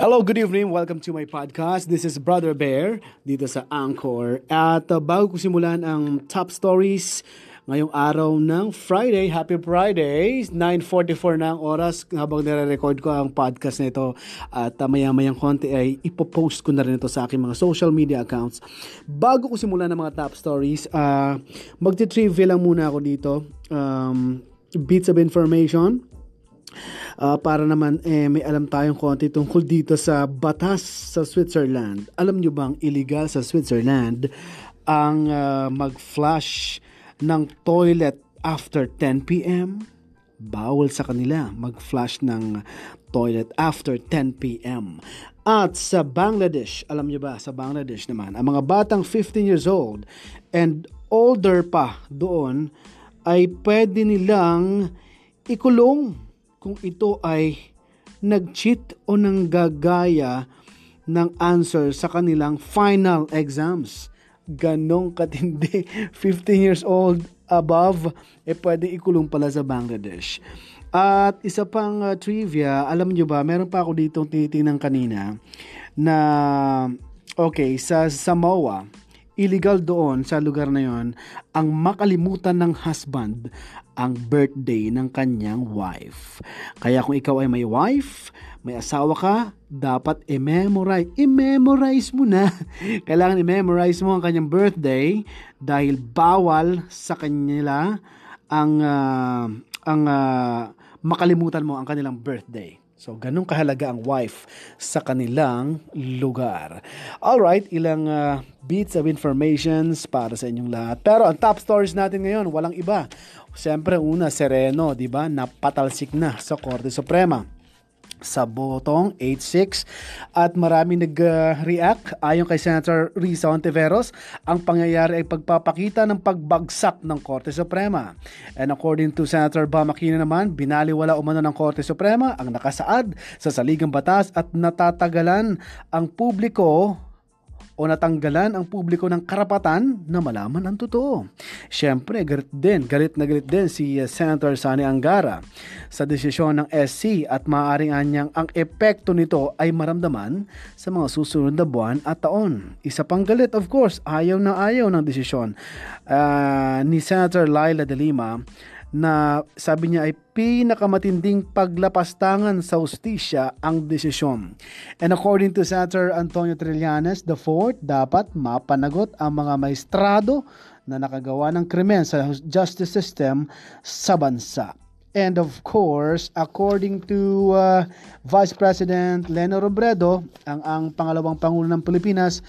Hello, good evening. Welcome to my podcast. This is Brother Bear dito sa Anchor. At uh, bago ko simulan ang top stories ngayong araw ng Friday, Happy Friday, 9.44 na ang oras habang nire-record ko ang podcast na ito at uh, maya-mayang konti ay ipopost ko na rin ito sa aking mga social media accounts. Bago ko simulan ng mga top stories, uh, magti-trivia lang muna ako dito. Um, bits of information Uh, para naman eh, may alam tayong konti tungkol dito sa batas sa Switzerland. Alam nyo bang illegal sa Switzerland ang uh, mag-flush ng toilet after 10 p.m.? Bawal sa kanila mag-flush ng toilet after 10 p.m. At sa Bangladesh, alam nyo ba, sa Bangladesh naman, ang mga batang 15 years old and older pa doon ay pwede nilang ikulong kung ito ay nag-cheat o nanggagaya ng answer sa kanilang final exams. Ganong katindi, 15 years old above, eh pwede ikulong pala sa Bangladesh. At isa pang uh, trivia, alam nyo ba, meron pa ako dito tinitingnan kanina na, okay, sa Samoa, illegal doon sa lugar na yon ang makalimutan ng husband ang birthday ng kanyang wife. Kaya kung ikaw ay may wife, may asawa ka, dapat i-memorize. I-memorize mo na. Kailangan i-memorize mo ang kanyang birthday dahil bawal sa kanila ang uh, ang uh, makalimutan mo ang kanilang birthday. So, ganun kahalaga ang wife sa kanilang lugar. Alright, ilang uh, bits of informations para sa inyong lahat. Pero ang top stories natin ngayon, walang iba. Siyempre, una, Sereno, di ba? Napatalsik na sa Korte Suprema sa botong 86 at marami nag-react ayon kay Senator Risa Ontiveros ang pangyayari ay pagpapakita ng pagbagsak ng Korte Suprema. And according to Senator Bamakina naman binaliwala umano ng Korte Suprema ang nakasaad sa saligang batas at natatagalan ang publiko o natanggalan ang publiko ng karapatan na malaman ang totoo. Siyempre, galit din, galit na galit din si uh, Senator Sani Angara sa desisyon ng SC at maaaring anyang ang epekto nito ay maramdaman sa mga susunod na buwan at taon. Isa pang galit, of course, ayaw na ayaw ng desisyon uh, ni Senator Laila de Lima na sabi niya ay pinakamatinding paglapastangan sa ustisya ang desisyon. And according to Senator Antonio Trillanes IV, dapat mapanagot ang mga maestrado na nakagawa ng krimen sa justice system sa bansa. And of course, according to uh, Vice President Leno Robredo, ang, ang pangalawang Pangulo ng Pilipinas,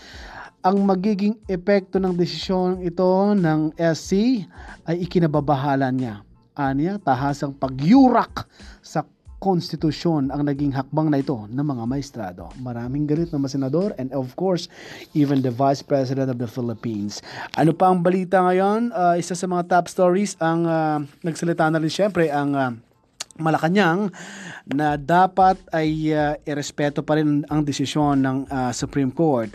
ang magiging epekto ng desisyon ito ng SC ay ikinababahala niya Anya, tahasang pagyurak sa konstitusyon ang naging hakbang na ito ng mga maestrado. Maraming galit ng mga senador and of course, even the Vice President of the Philippines. Ano pa ang balita ngayon? Uh, isa sa mga top stories ang uh, nagsalita na rin syempre ang uh, Malacanang na dapat ay uh, irespeto pa rin ang desisyon ng uh, Supreme Court.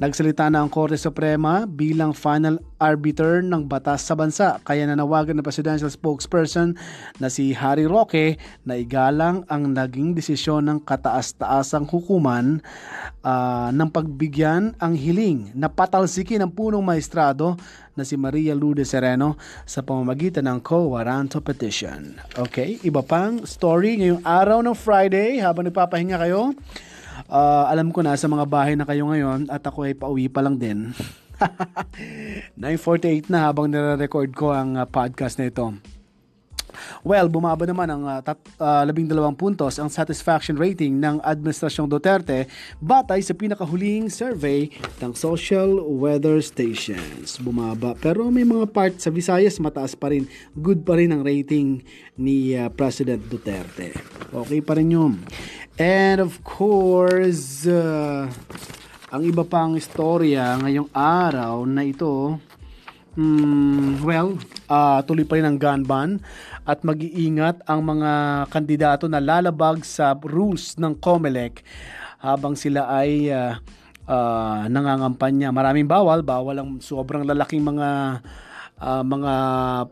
Nagsalita na ang Korte Suprema bilang final arbiter ng batas sa bansa. Kaya nanawagan ng presidential spokesperson na si Harry Roque na igalang ang naging desisyon ng kataas-taasang hukuman uh, ng pagbigyan ang hiling na patalsikin ng punong maestrado na si Maria Lourdes Sereno sa pamamagitan ng co-warranto petition. Okay, iba pang story ngayong araw ng Friday habang nagpapahinga kayo. Uh, alam ko na sa mga bahay na kayo ngayon at ako ay pauwi pa lang din. 9.48 na habang nare-record ko ang uh, podcast na ito. Well, bumaba naman ang uh, tat, uh, labing dalawang puntos ang satisfaction rating ng Administrasyong Duterte batay sa pinakahuling survey ng Social Weather Stations. Bumaba. Pero may mga part sa Visayas mataas pa rin. Good pa rin ang rating ni uh, President Duterte. Okay pa rin yun. And of course, uh, ang iba pang istorya ngayong araw na ito, mm, well, uh, tuloy pa rin ang gun ban at mag-iingat ang mga kandidato na lalabag sa rules ng COMELEC habang sila ay uh, uh, nangangampanya. Maraming bawal, bawal ang sobrang lalaking mga ah, mga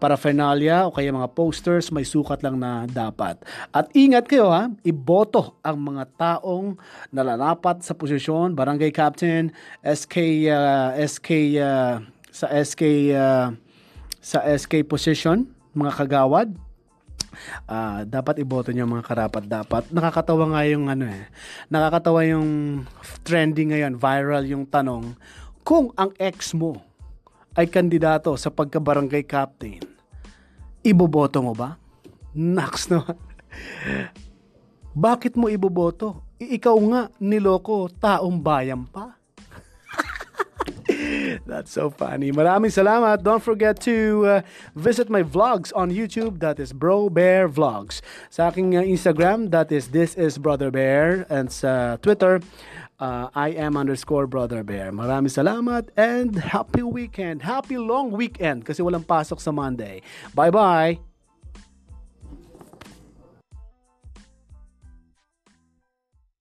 paraphernalia o kaya mga posters, may sukat lang na dapat. At ingat kayo ha, iboto ang mga taong nalalapat sa posisyon, barangay captain, SK ah, SK ah, sa SK ah, sa SK position, mga kagawad, Ah, dapat iboto niyo mga karapat dapat. Nakakatawa nga yung ano eh. Nakakatawa yung trending ngayon, viral yung tanong, kung ang ex mo ay kandidato sa pagka-barangay captain, iboboto mo ba? Naks naman. Bakit mo iboboto? Ikaw nga niloko taong bayan pa. That's so funny. Maraming salamat. Don't forget to uh, visit my vlogs on YouTube. That is Bro Bear Vlogs. Sa aking uh, Instagram, that is This is Brother Bear. And sa Twitter, uh, I am underscore Brother Bear. Maraming salamat and happy weekend. Happy long weekend kasi walang pasok sa Monday. Bye-bye.